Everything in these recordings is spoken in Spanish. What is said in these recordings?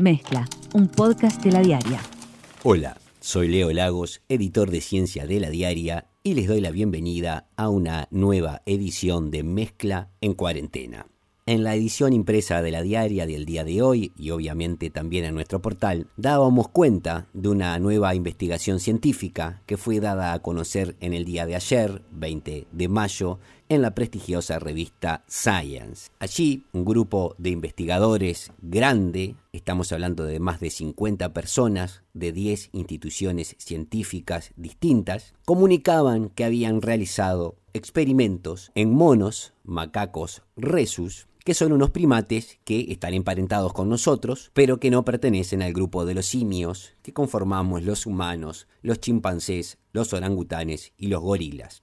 Mezcla, un podcast de la diaria. Hola, soy Leo Lagos, editor de Ciencia de la Diaria, y les doy la bienvenida a una nueva edición de Mezcla en cuarentena. En la edición impresa de la diaria del día de hoy y obviamente también en nuestro portal, dábamos cuenta de una nueva investigación científica que fue dada a conocer en el día de ayer, 20 de mayo, en la prestigiosa revista Science. Allí, un grupo de investigadores grande, estamos hablando de más de 50 personas de 10 instituciones científicas distintas, comunicaban que habían realizado experimentos en monos, macacos resus, que son unos primates que están emparentados con nosotros, pero que no pertenecen al grupo de los simios que conformamos los humanos, los chimpancés, los orangutanes y los gorilas.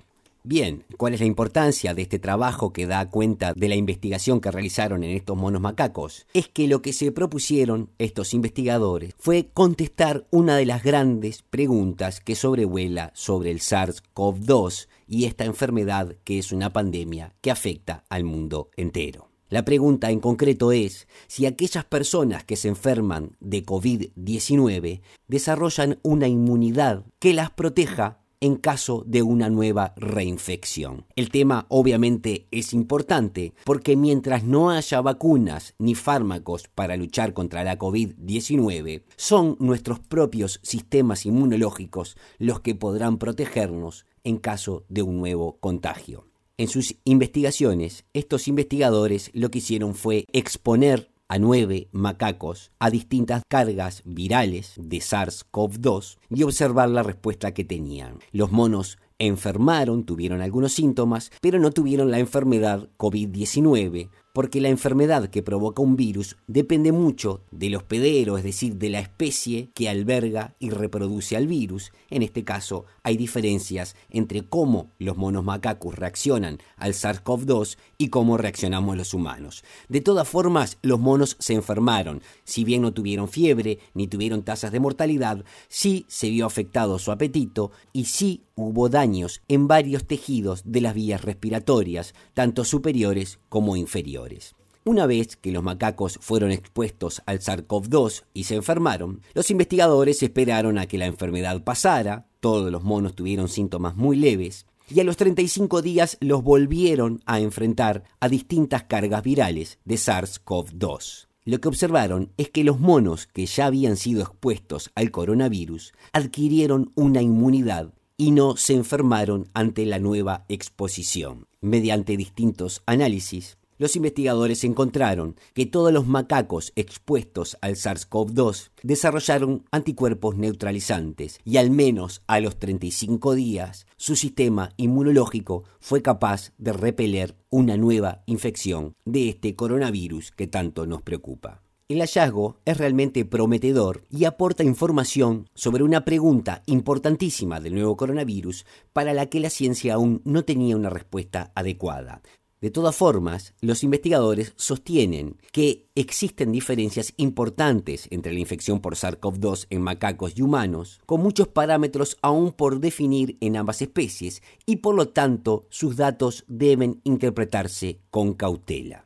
Bien, ¿cuál es la importancia de este trabajo que da cuenta de la investigación que realizaron en estos monos macacos? Es que lo que se propusieron estos investigadores fue contestar una de las grandes preguntas que sobrevuela sobre el SARS-CoV-2 y esta enfermedad que es una pandemia que afecta al mundo entero. La pregunta en concreto es si aquellas personas que se enferman de COVID-19 desarrollan una inmunidad que las proteja en caso de una nueva reinfección. El tema obviamente es importante porque mientras no haya vacunas ni fármacos para luchar contra la COVID-19, son nuestros propios sistemas inmunológicos los que podrán protegernos en caso de un nuevo contagio. En sus investigaciones, estos investigadores lo que hicieron fue exponer a nueve macacos a distintas cargas virales de SARS-CoV-2 y observar la respuesta que tenían. Los monos enfermaron, tuvieron algunos síntomas, pero no tuvieron la enfermedad COVID-19 porque la enfermedad que provoca un virus depende mucho del hospedero, es decir, de la especie que alberga y reproduce al virus. En este caso, hay diferencias entre cómo los monos macacos reaccionan al SARS-CoV-2 y cómo reaccionamos los humanos. De todas formas, los monos se enfermaron. Si bien no tuvieron fiebre ni tuvieron tasas de mortalidad, sí se vio afectado su apetito y sí hubo daños en varios tejidos de las vías respiratorias, tanto superiores como inferiores. Una vez que los macacos fueron expuestos al SARS-CoV-2 y se enfermaron, los investigadores esperaron a que la enfermedad pasara, todos los monos tuvieron síntomas muy leves, y a los 35 días los volvieron a enfrentar a distintas cargas virales de SARS-CoV-2. Lo que observaron es que los monos que ya habían sido expuestos al coronavirus adquirieron una inmunidad y no se enfermaron ante la nueva exposición. Mediante distintos análisis, los investigadores encontraron que todos los macacos expuestos al SARS-CoV-2 desarrollaron anticuerpos neutralizantes y al menos a los 35 días su sistema inmunológico fue capaz de repeler una nueva infección de este coronavirus que tanto nos preocupa. El hallazgo es realmente prometedor y aporta información sobre una pregunta importantísima del nuevo coronavirus para la que la ciencia aún no tenía una respuesta adecuada. De todas formas, los investigadores sostienen que existen diferencias importantes entre la infección por SARS-CoV-2 en macacos y humanos, con muchos parámetros aún por definir en ambas especies, y por lo tanto sus datos deben interpretarse con cautela.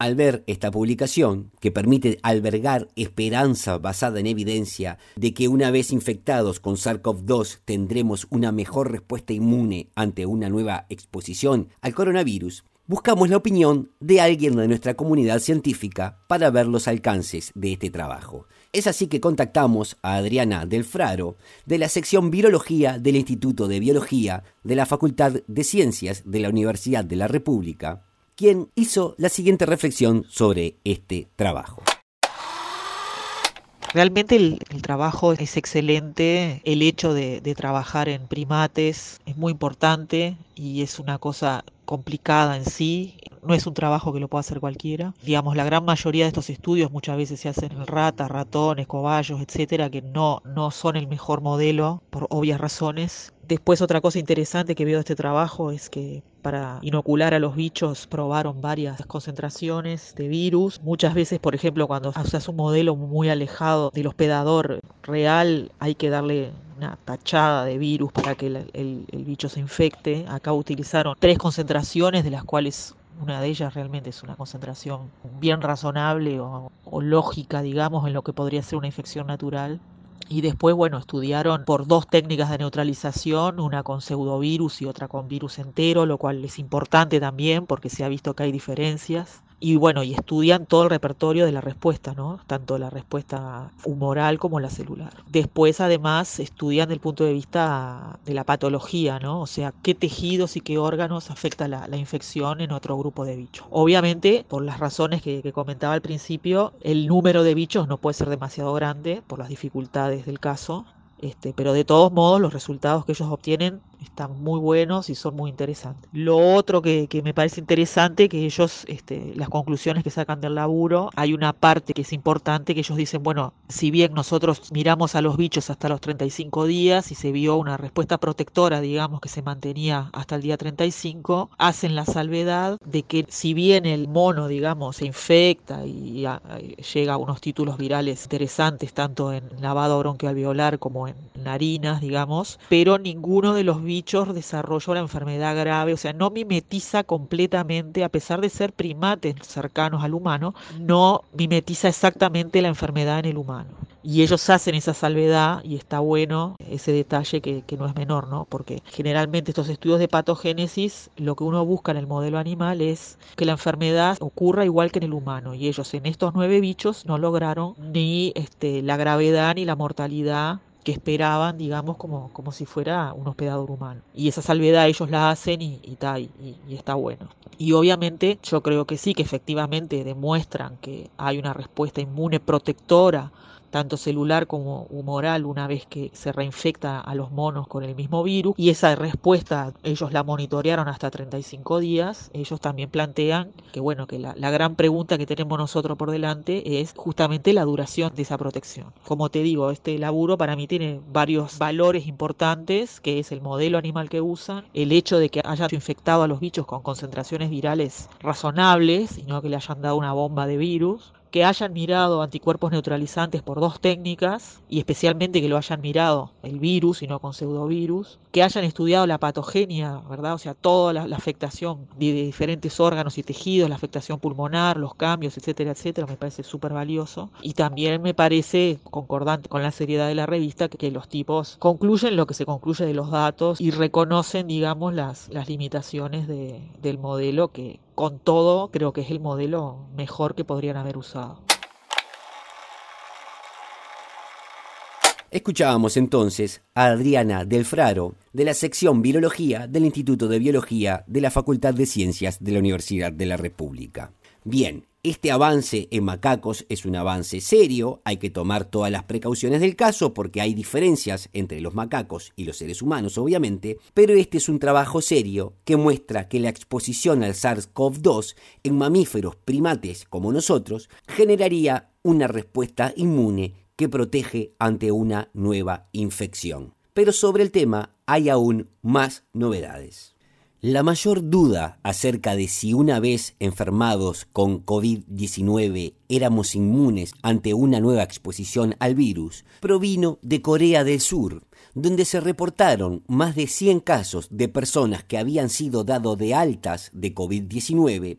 Al ver esta publicación, que permite albergar esperanza basada en evidencia de que una vez infectados con SARS-CoV-2 tendremos una mejor respuesta inmune ante una nueva exposición al coronavirus, buscamos la opinión de alguien de nuestra comunidad científica para ver los alcances de este trabajo. Es así que contactamos a Adriana Delfraro de la sección Virología del Instituto de Biología de la Facultad de Ciencias de la Universidad de la República, quien hizo la siguiente reflexión sobre este trabajo. Realmente el, trabajo es excelente, el hecho de, de, trabajar en primates es muy importante y es una cosa complicada en sí, no es un trabajo que lo pueda hacer cualquiera. Digamos, la gran mayoría de estos estudios muchas veces se hacen en ratas, ratones, cobayos, etcétera, que no, no son el mejor modelo por obvias razones. Después otra cosa interesante que veo de este trabajo es que para inocular a los bichos probaron varias concentraciones de virus. Muchas veces, por ejemplo, cuando usas un modelo muy alejado del hospedador real, hay que darle una tachada de virus para que el, el bicho se infecte. Acá utilizaron tres concentraciones, de las cuales una de ellas realmente es una concentración bien razonable o, lógica, digamos, en lo que podría ser una infección natural. Y después, bueno, estudiaron por dos técnicas de neutralización, una con pseudovirus y otra con virus entero, lo cual es importante también porque se ha visto que hay diferencias y bueno, y estudian todo el repertorio de la respuesta, ¿no? Tanto la respuesta humoral como la celular. Después, además, estudian desde el punto de vista de la patología, ¿no? O sea, qué tejidos y qué órganos afecta la, infección en otro grupo de bichos. Obviamente, por las razones que, que comentaba al principio, el número de bichos no puede ser demasiado grande por las dificultades del caso. Este, pero de todos modos los resultados que ellos obtienen están muy buenos y son muy interesantes. Lo otro que, me parece interesante, que ellos, este, las conclusiones que sacan del laburo, hay una parte que es importante, que ellos dicen, bueno, si bien nosotros miramos a los bichos hasta los 35 días y se vio una respuesta protectora, digamos, que se mantenía hasta el día 35, hacen la salvedad de que si bien el mono, digamos, se infecta y, llega a unos títulos virales interesantes, tanto en lavado bronquioalveolar como en narinas, digamos, pero ninguno de los bichos desarrolló la enfermedad grave, o sea, no mimetiza completamente, a pesar de ser primates cercanos al humano, no mimetiza exactamente la enfermedad en el humano. Y ellos hacen esa salvedad y está bueno ese detalle que, que no es menor, ¿no? Porque generalmente estos estudios de patogénesis, lo que uno busca en el modelo animal es que la enfermedad ocurra igual que en el humano. Y ellos en estos nueve bichos no lograron ni este, la gravedad ni la mortalidad que esperaban, digamos, como, como si fuera un hospedador humano. Y esa salvedad ellos la hacen y, y, y, está bueno. Y obviamente yo creo que sí, que efectivamente demuestran que hay una respuesta inmune protectora tanto celular como humoral, una vez que se reinfecta a los monos con el mismo virus. Y esa respuesta ellos la monitorearon hasta 35 días. Ellos también plantean que, bueno, que la, gran pregunta que tenemos nosotros por delante es justamente la duración de esa protección. Como te digo, este laburo para mí tiene varios valores importantes, que es el modelo animal que usan, el hecho de que hayan infectado a los bichos con concentraciones virales razonables y no que le hayan dado una bomba de virus, que hayan mirado anticuerpos neutralizantes por dos técnicas, y especialmente que lo hayan mirado el virus y no con pseudovirus, que hayan estudiado la patogenia, ¿verdad? O sea, toda la, afectación de, diferentes órganos y tejidos, la afectación pulmonar, los cambios, etcétera, etcétera, me parece súper valioso. Y también me parece concordante con la seriedad de la revista que, los tipos concluyen lo que se concluye de los datos y reconocen, digamos, las, las limitaciones del modelo que, con todo, creo que es el modelo mejor que podrían haber usado. Escuchábamos entonces a Adriana Delfraro de la sección Virología del Instituto de Biología de la Facultad de Ciencias de la Universidad de la República. Bien, este avance en macacos es un avance serio, hay que tomar todas las precauciones del caso porque hay diferencias entre los macacos y los seres humanos, obviamente, pero este es un trabajo serio que muestra que la exposición al SARS-CoV-2 en mamíferos primates como nosotros generaría una respuesta inmune que protege ante una nueva infección. Pero sobre el tema hay aún más novedades. La mayor duda acerca de si una vez enfermados con COVID-19 éramos inmunes ante una nueva exposición al virus provino de Corea del Sur, donde se reportaron más de 100 casos de personas que habían sido dado de altas de COVID-19,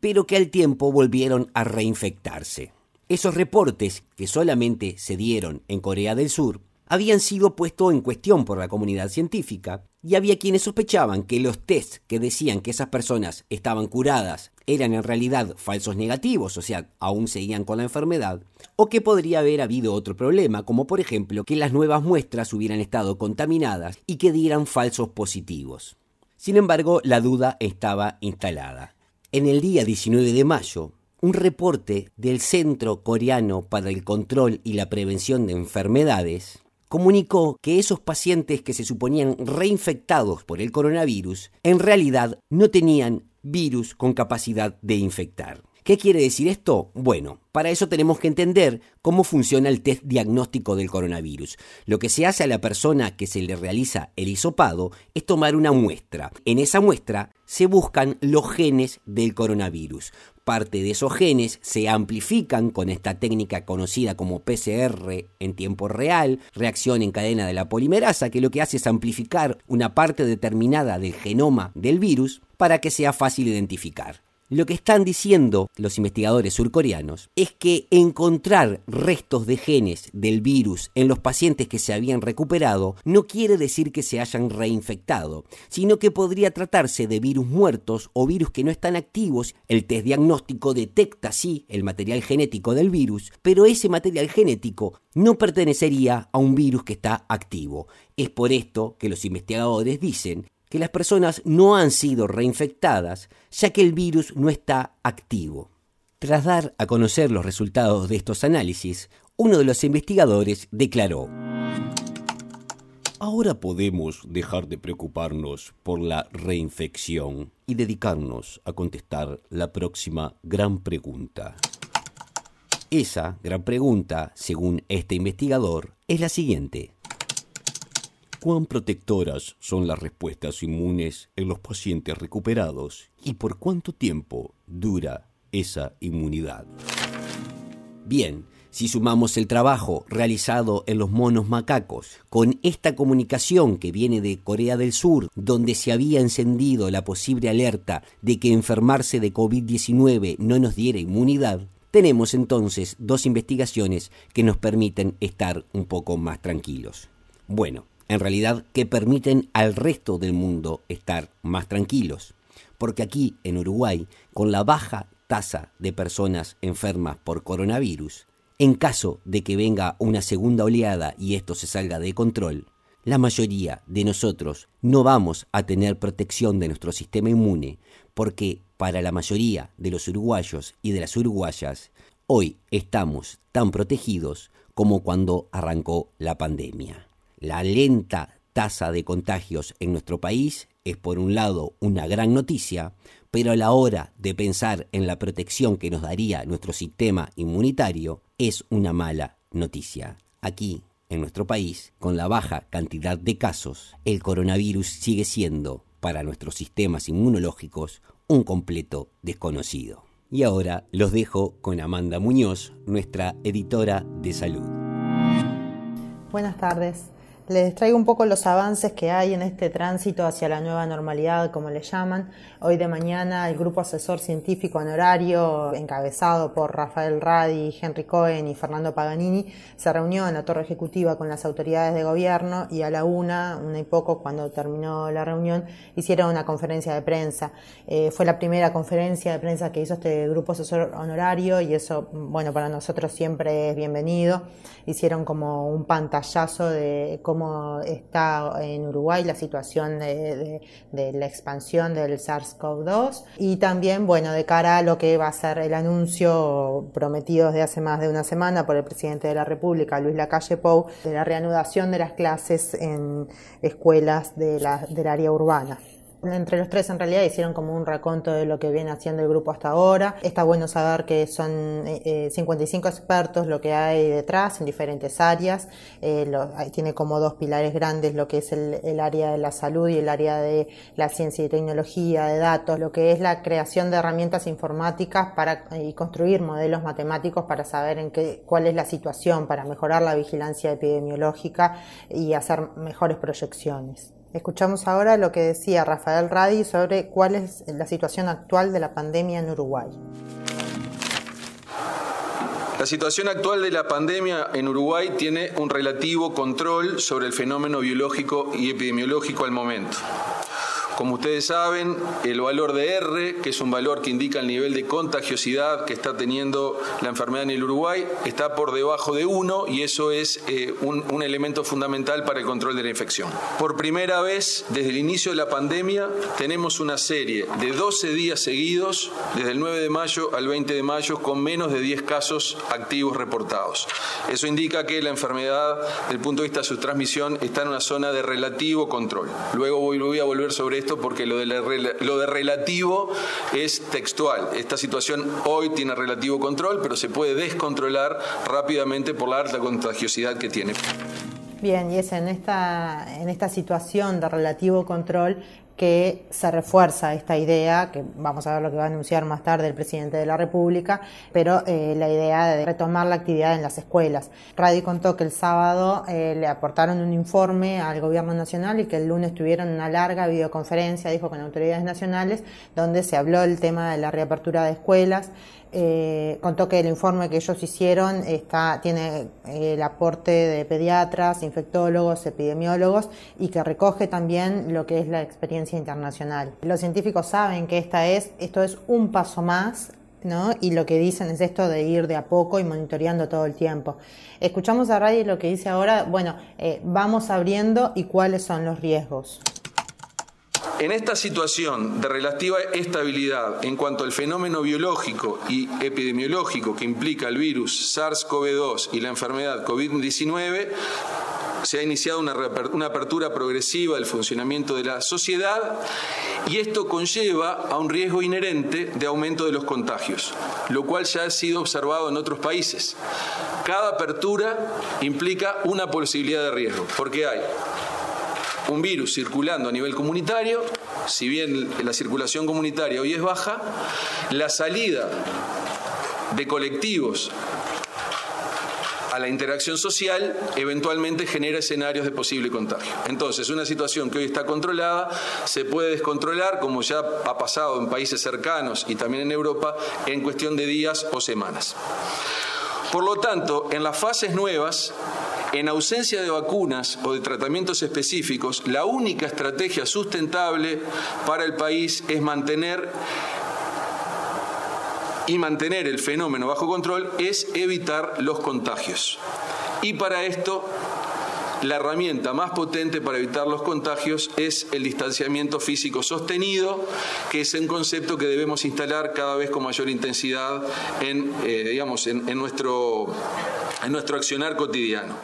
pero que al tiempo volvieron a reinfectarse. Esos reportes, que solamente se dieron en Corea del Sur, habían sido puestos en cuestión por la comunidad científica y había quienes sospechaban que los tests que decían que esas personas estaban curadas eran en realidad falsos negativos, o sea, aún seguían con la enfermedad, o que podría haber habido otro problema, como por ejemplo que las nuevas muestras hubieran estado contaminadas y que dieran falsos positivos. Sin embargo, la duda estaba instalada. En el día 19 de mayo, un reporte del Centro Coreano para el Control y la Prevención de Enfermedades comunicó que esos pacientes que se suponían reinfectados por el coronavirus en realidad no tenían virus con capacidad de infectar. ¿Qué quiere decir esto? Bueno, para eso tenemos que entender cómo funciona el test diagnóstico del coronavirus. Lo que se hace a la persona que se le realiza el hisopado es tomar una muestra. En esa muestra se buscan los genes del coronavirus. Parte de esos genes se amplifican con esta técnica conocida como PCR en tiempo real, reacción en cadena de la polimerasa, que lo que hace es amplificar una parte determinada del genoma del virus para que sea fácil identificar. Lo que están diciendo los investigadores surcoreanos es que encontrar restos de genes del virus en los pacientes que se habían recuperado no quiere decir que se hayan reinfectado, sino que podría tratarse de virus muertos o virus que no están activos. El test diagnóstico detecta sí el material genético del virus, pero ese material genético no pertenecería a un virus que está activo. Es por esto que los investigadores dicen que las personas no han sido reinfectadas, ya que el virus no está activo. Tras dar a conocer los resultados de estos análisis, uno de los investigadores declaró, Ahora podemos dejar de preocuparnos por la reinfección y dedicarnos a contestar la próxima gran pregunta. Esa gran pregunta, según este investigador, es la siguiente. ¿Cuán protectoras son las respuestas inmunes en los pacientes recuperados y por cuánto tiempo dura esa inmunidad? Bien, si sumamos el trabajo realizado en los monos macacos con esta comunicación que viene de Corea del Sur, donde se había encendido la posible alerta de que enfermarse de COVID-19 no nos diera inmunidad, tenemos entonces dos investigaciones que nos permiten estar un poco más tranquilos. Bueno, en realidad que permiten al resto del mundo estar más tranquilos. Porque aquí, en Uruguay, con la baja tasa de personas enfermas por coronavirus, en caso de que venga una segunda oleada y esto se salga de control, la mayoría de nosotros no vamos a tener protección de nuestro sistema inmune, porque para la mayoría de los uruguayos y de las uruguayas, hoy estamos tan protegidos como cuando arrancó la pandemia. La lenta tasa de contagios en nuestro país es por un lado una gran noticia, pero a la hora de pensar en la protección que nos daría nuestro sistema inmunitario es una mala noticia. Aquí, en nuestro país, con la baja cantidad de casos, el coronavirus sigue siendo, para nuestros sistemas inmunológicos, un completo desconocido. Y ahora los dejo con Amanda Muñoz, nuestra editora de salud. Buenas tardes. Les traigo un poco los avances que hay en este tránsito hacia la nueva normalidad, como le llaman. Hoy de mañana el grupo asesor científico honorario, encabezado por Rafael Radi, Henry Cohen y Fernando Paganini, se reunió en la torre ejecutiva con las autoridades de gobierno y a la una, una y poco, cuando terminó la reunión, hicieron una conferencia de prensa. Eh, fue la primera conferencia de prensa que hizo este grupo asesor honorario y eso, bueno, para nosotros siempre es bienvenido. Hicieron como un pantallazo de cómo está en Uruguay la situación de, la expansión del SARS-CoV-2 y también, bueno, de cara a lo que va a ser el anuncio prometido desde hace más de una semana por el presidente de la República, Luis Lacalle Pou, de la reanudación de las clases en escuelas de del área urbana. Entre los tres en realidad hicieron como un raconto de lo que viene haciendo el grupo hasta ahora. Está bueno saber que son 55 eh, expertos lo que hay detrás en diferentes áreas. Eh, tiene como dos pilares grandes lo que es el, área de la salud y el área de la ciencia y tecnología, de datos, lo que es la creación de herramientas informáticas para y construir modelos matemáticos para saber en qué, cuál es la situación, para mejorar la vigilancia epidemiológica y hacer mejores proyecciones. Escuchamos ahora lo que decía Rafael Radi sobre cuál es la situación actual de la pandemia en Uruguay. La situación actual de la pandemia en Uruguay tiene un relativo control sobre el fenómeno biológico y epidemiológico al momento. Como ustedes saben, el valor de R, que es un valor que indica el nivel de contagiosidad que está teniendo la enfermedad en el Uruguay, está por debajo de 1 y eso es eh, un, elemento fundamental para el control de la infección. Por primera vez, desde el inicio de la pandemia, tenemos una serie de 12 días seguidos, desde el 9 de mayo al 20 de mayo, con menos de 10 casos activos reportados. Eso indica que la enfermedad, desde el punto de vista de su transmisión, está en una zona de relativo control. Luego voy a volver sobre esto porque lo de, lo de relativo es textual. Esta situación hoy tiene relativo control, pero se puede descontrolar rápidamente por la alta contagiosidad que tiene. Bien, y es en esta, en esta situación de relativo control que se refuerza esta idea, que vamos a ver lo que va a anunciar más tarde el presidente de la República, pero eh, la idea de retomar la actividad en las escuelas. Radi contó que el sábado eh, le aportaron un informe al gobierno nacional y que el lunes tuvieron una larga videoconferencia, dijo, con autoridades nacionales, donde se habló el tema de la reapertura de escuelas, eh, contó que el informe que ellos hicieron está, tiene eh, el aporte de pediatras, infectólogos, epidemiólogos y que recoge también lo que es la experiencia internacional. Los científicos saben que esta es, esto es un paso más ¿no? Y lo que dicen es esto de ir de a poco y monitoreando todo el tiempo. Escuchamos a Ray lo que dice ahora, bueno, eh, vamos abriendo y cuáles son los riesgos. En esta situación de relativa estabilidad en cuanto al fenómeno biológico y epidemiológico que implica el virus SARS-CoV-2 y la enfermedad COVID-19, se ha iniciado una, apertura progresiva del funcionamiento de la sociedad y esto conlleva a un riesgo inherente de aumento de los contagios, lo cual ya ha sido observado en otros países. Cada apertura implica una posibilidad de riesgo, porque hay un virus circulando a nivel comunitario, si bien la circulación comunitaria hoy es baja, la salida de colectivos a la interacción social eventualmente genera escenarios de posible contagio. Entonces, una situación que hoy está controlada se puede descontrolar, como ya ha pasado en países cercanos y también en Europa, en cuestión de días o semanas. Por lo tanto, en las fases nuevas, en ausencia de vacunas o de tratamientos específicos, la única estrategia sustentable para el país es mantener y mantener el fenómeno bajo control es evitar los contagios. Y para esto, la herramienta más potente para evitar los contagios es el distanciamiento físico sostenido, que es un concepto que debemos instalar cada vez con mayor intensidad en, eh, digamos, en, nuestro, en nuestro accionar cotidiano.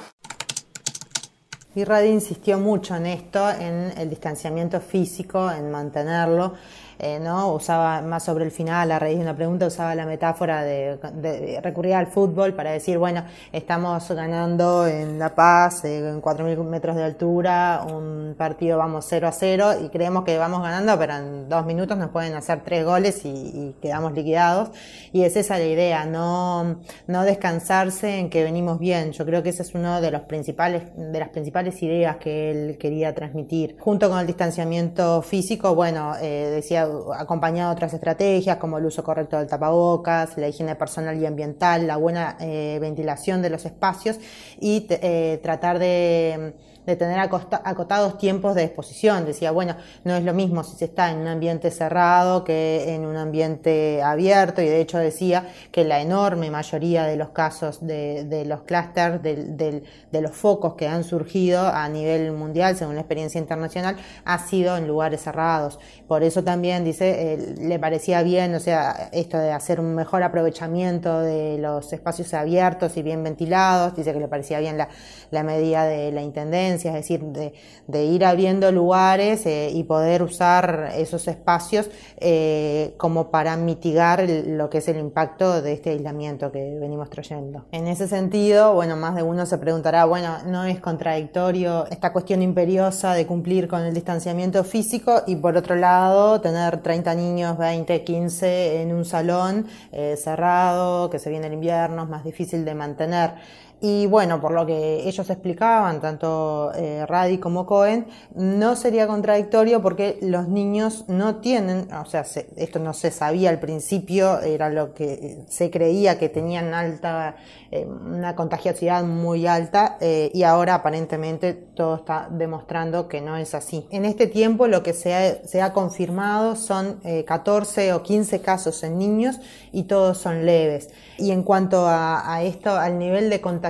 Y Radi insistió mucho en esto, en el distanciamiento físico, en mantenerlo. Eh, ¿no? Usaba más sobre el final, a raíz de una pregunta, usaba la metáfora de, de, recurrir al fútbol para decir, bueno, estamos ganando en La Paz, eh, en 4.000 metros de altura, un partido vamos 0 a 0 y creemos que vamos ganando, pero en dos minutos nos pueden hacer tres goles y, y quedamos liquidados. Y es esa la idea, no, no descansarse en que venimos bien. Yo creo que esa es una de, los principales, de las principales ideas que él quería transmitir. Junto con el distanciamiento físico, bueno, eh, decía acompañado de otras estrategias como el uso correcto del tapabocas, la higiene personal y ambiental, la buena eh, ventilación de los espacios y eh, tratar de de tener acotados tiempos de exposición. Decía, bueno, no es lo mismo si se está en un ambiente cerrado que en un ambiente abierto, y de hecho decía que la enorme mayoría de los casos de, los clústeres, de, los focos que han surgido a nivel mundial, según la experiencia internacional, ha sido en lugares cerrados. Por eso también, dice, eh, le parecía bien, o sea, esto de hacer un mejor aprovechamiento de los espacios abiertos y bien ventilados, dice que le parecía bien la medida de la intendencia, es decir, de, ir abriendo lugares eh, y poder usar esos espacios eh, como para mitigar lo que es el impacto de este aislamiento que venimos trayendo. En ese sentido, bueno, más de uno se preguntará, bueno, ¿no es contradictorio esta cuestión imperiosa de cumplir con el distanciamiento físico y por otro lado tener 30 niños, 20, 15 en un salón eh, cerrado, que se viene el invierno, es más difícil de mantener? Y bueno, por lo que ellos explicaban, tanto eh, Radi como Cohen, no sería contradictorio porque los niños no tienen, o sea, esto no se sabía al principio, era lo que se creía que tenían alta, eh, una contagiosidad muy alta, eh, y ahora aparentemente todo está demostrando que no es así. En este tiempo lo que se ha, se ha confirmado son 14 o 15 casos en niños y todos son leves. Y en cuanto a, a esto, al nivel de contagio,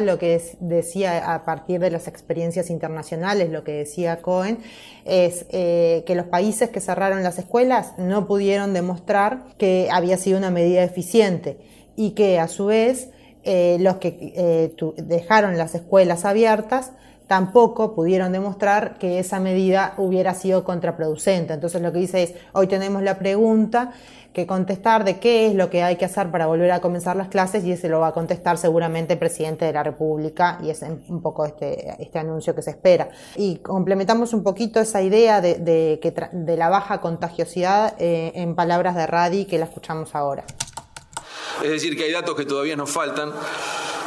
lo que decía a partir de las experiencias internacionales, lo que decía Cohen, es eh, que los países que cerraron las escuelas no pudieron demostrar que había sido una medida eficiente y que a su vez eh, los que eh, dejaron las escuelas abiertas tampoco pudieron demostrar que esa medida hubiera sido contraproducente. Entonces lo que dice es, hoy tenemos la pregunta que contestar de qué es lo que hay que hacer para volver a comenzar las clases y ese lo va a contestar seguramente el presidente de la República y es un poco este, este anuncio que se espera. Y complementamos un poquito esa idea de, de, la baja contagiosidad eh, en palabras de Radi que la escuchamos ahora. Es decir, que hay datos que todavía nos faltan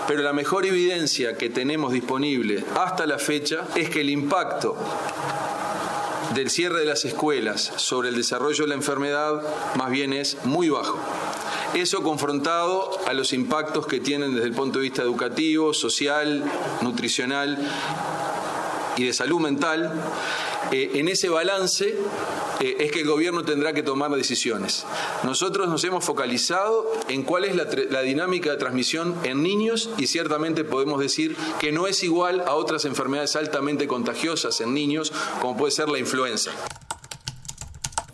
pero la mejor evidencia que tenemos disponible hasta la fecha es que el impacto del cierre de las escuelas sobre el desarrollo de la enfermedad más bien es muy bajo. Eso confrontado a los impactos que tienen desde el punto de vista educativo, social, nutricional y de salud mental, eh, en ese balance eh, es que el gobierno tendrá que tomar decisiones. Nosotros nos hemos focalizado en cuál es la, dinámica de transmisión en niños y ciertamente podemos decir que no es igual a otras enfermedades altamente contagiosas en niños, como puede ser la influenza.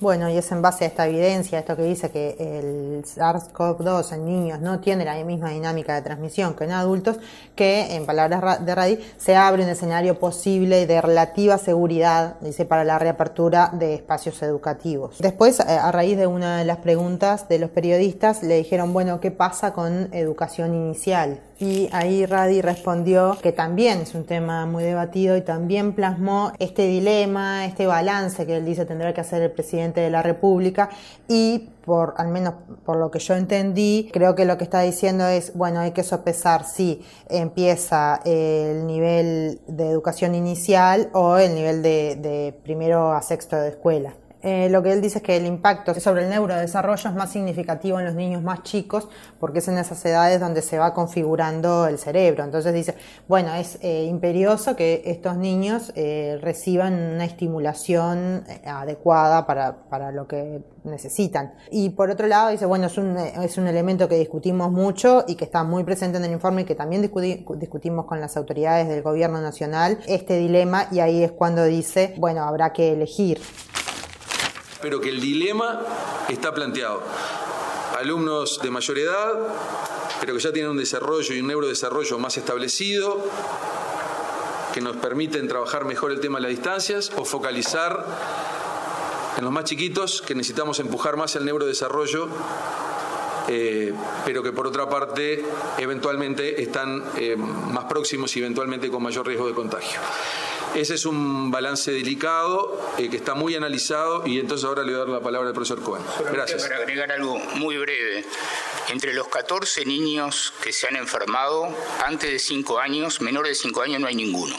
Bueno, y es en base a esta evidencia, esto que dice que el SARS-CoV-2 en niños no tiene la misma dinámica de transmisión que en adultos, que en palabras de Radi se abre un escenario posible de relativa seguridad, dice, para la reapertura de espacios educativos. Después, eh, a raíz de una de las preguntas de los periodistas, le dijeron, bueno, ¿qué pasa con educación inicial? Y ahí Radi respondió que también es un tema muy debatido y también plasmó este dilema, este balance que él dice tendrá que hacer el presidente de la República y por al menos por lo que yo entendí, creo que lo que está diciendo es, bueno, hay que sopesar si empieza el nivel de educación inicial o el nivel de, de primero a sexto de escuela. Eh, lo que él dice es que el impacto sobre el neurodesarrollo es más significativo en los niños más chicos porque es en esas edades donde se va configurando el cerebro. Entonces dice, bueno, es eh, imperioso que estos niños eh, reciban una estimulación adecuada para, para, lo que necesitan. Y por otro lado dice, bueno, es un, es un elemento que discutimos mucho y que está muy presente en el informe y que también discutimos con las autoridades del gobierno nacional, este dilema y ahí es cuando dice, bueno, habrá que elegir pero que el dilema está planteado. Alumnos de mayor edad, pero que ya tienen un desarrollo y un neurodesarrollo más establecido, que nos permiten trabajar mejor el tema de las distancias o focalizar en los más chiquitos, que necesitamos empujar más el neurodesarrollo eh, pero que por otra parte eventualmente están eh, más próximos y eventualmente con mayor riesgo de contagio. Ese es un balance delicado eh, que está muy analizado y entonces ahora le voy a dar la palabra al profesor Cohen. Gracias. Para agregar algo muy breve, entre los 14 niños que se han enfermado antes de 5 años, menores de 5 años no hay ninguno.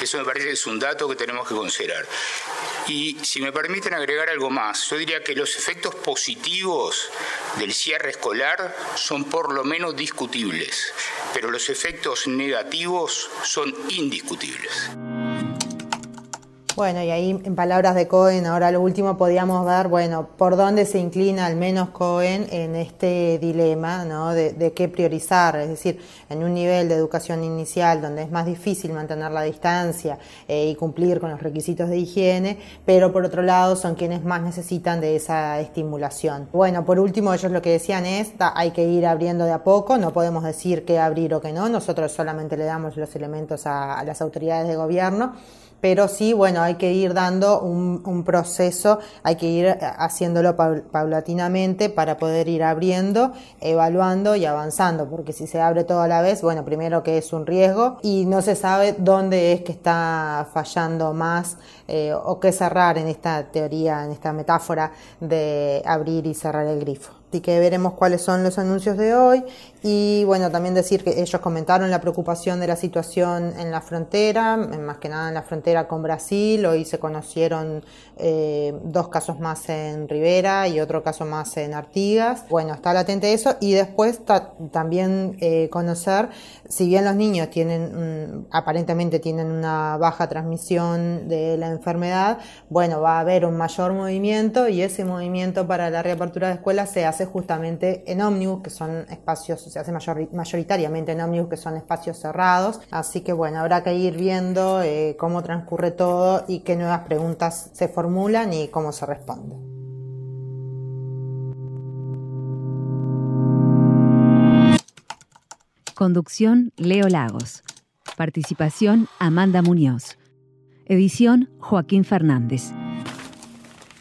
Eso me parece que es un dato que tenemos que considerar. Y si me permiten agregar algo más, yo diría que los efectos positivos del cierre escolar son por lo menos discutibles, pero los efectos negativos son indiscutibles. Bueno, y ahí en palabras de Cohen, ahora lo último podíamos ver, bueno, por dónde se inclina al menos Cohen en este dilema, ¿no? De, qué priorizar, es decir, en un nivel de educación inicial donde es más difícil mantener la distancia eh, y cumplir con los requisitos de higiene, pero por otro lado son quienes más necesitan de esa estimulación. Bueno, por último, ellos lo que decían es, hay que ir abriendo de a poco, no podemos decir qué abrir o qué no, nosotros solamente le damos los elementos a las autoridades de gobierno pero sí, bueno, hay que ir dando un, un proceso, hay que ir haciéndolo paulatinamente para poder ir abriendo, evaluando y avanzando, porque si se abre todo a la vez, bueno, primero que es un riesgo y no se sabe dónde es que está fallando más eh, o qué cerrar en esta teoría, en esta metáfora de abrir y cerrar el grifo. Así que veremos cuáles son los anuncios de hoy y bueno, también decir que ellos comentaron la preocupación de la situación en la frontera, más que nada en la frontera con Brasil. Hoy se conocieron eh, dos casos más en Rivera y otro caso más en Artigas. Bueno, está latente eso y después también eh, conocer, si bien los niños tienen, aparentemente tienen una baja transmisión de la enfermedad, bueno, va a haber un mayor movimiento y ese movimiento para la reapertura de escuelas se hace justamente en ómnibus, que son espacios, se hace mayoritariamente en ómnibus, que son espacios cerrados. Así que bueno, habrá que ir viendo eh, cómo transcurre todo y qué nuevas preguntas se formulan y cómo se responde. Conducción Leo Lagos. Participación Amanda Muñoz. Edición Joaquín Fernández.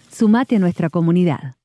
Sumate a nuestra comunidad.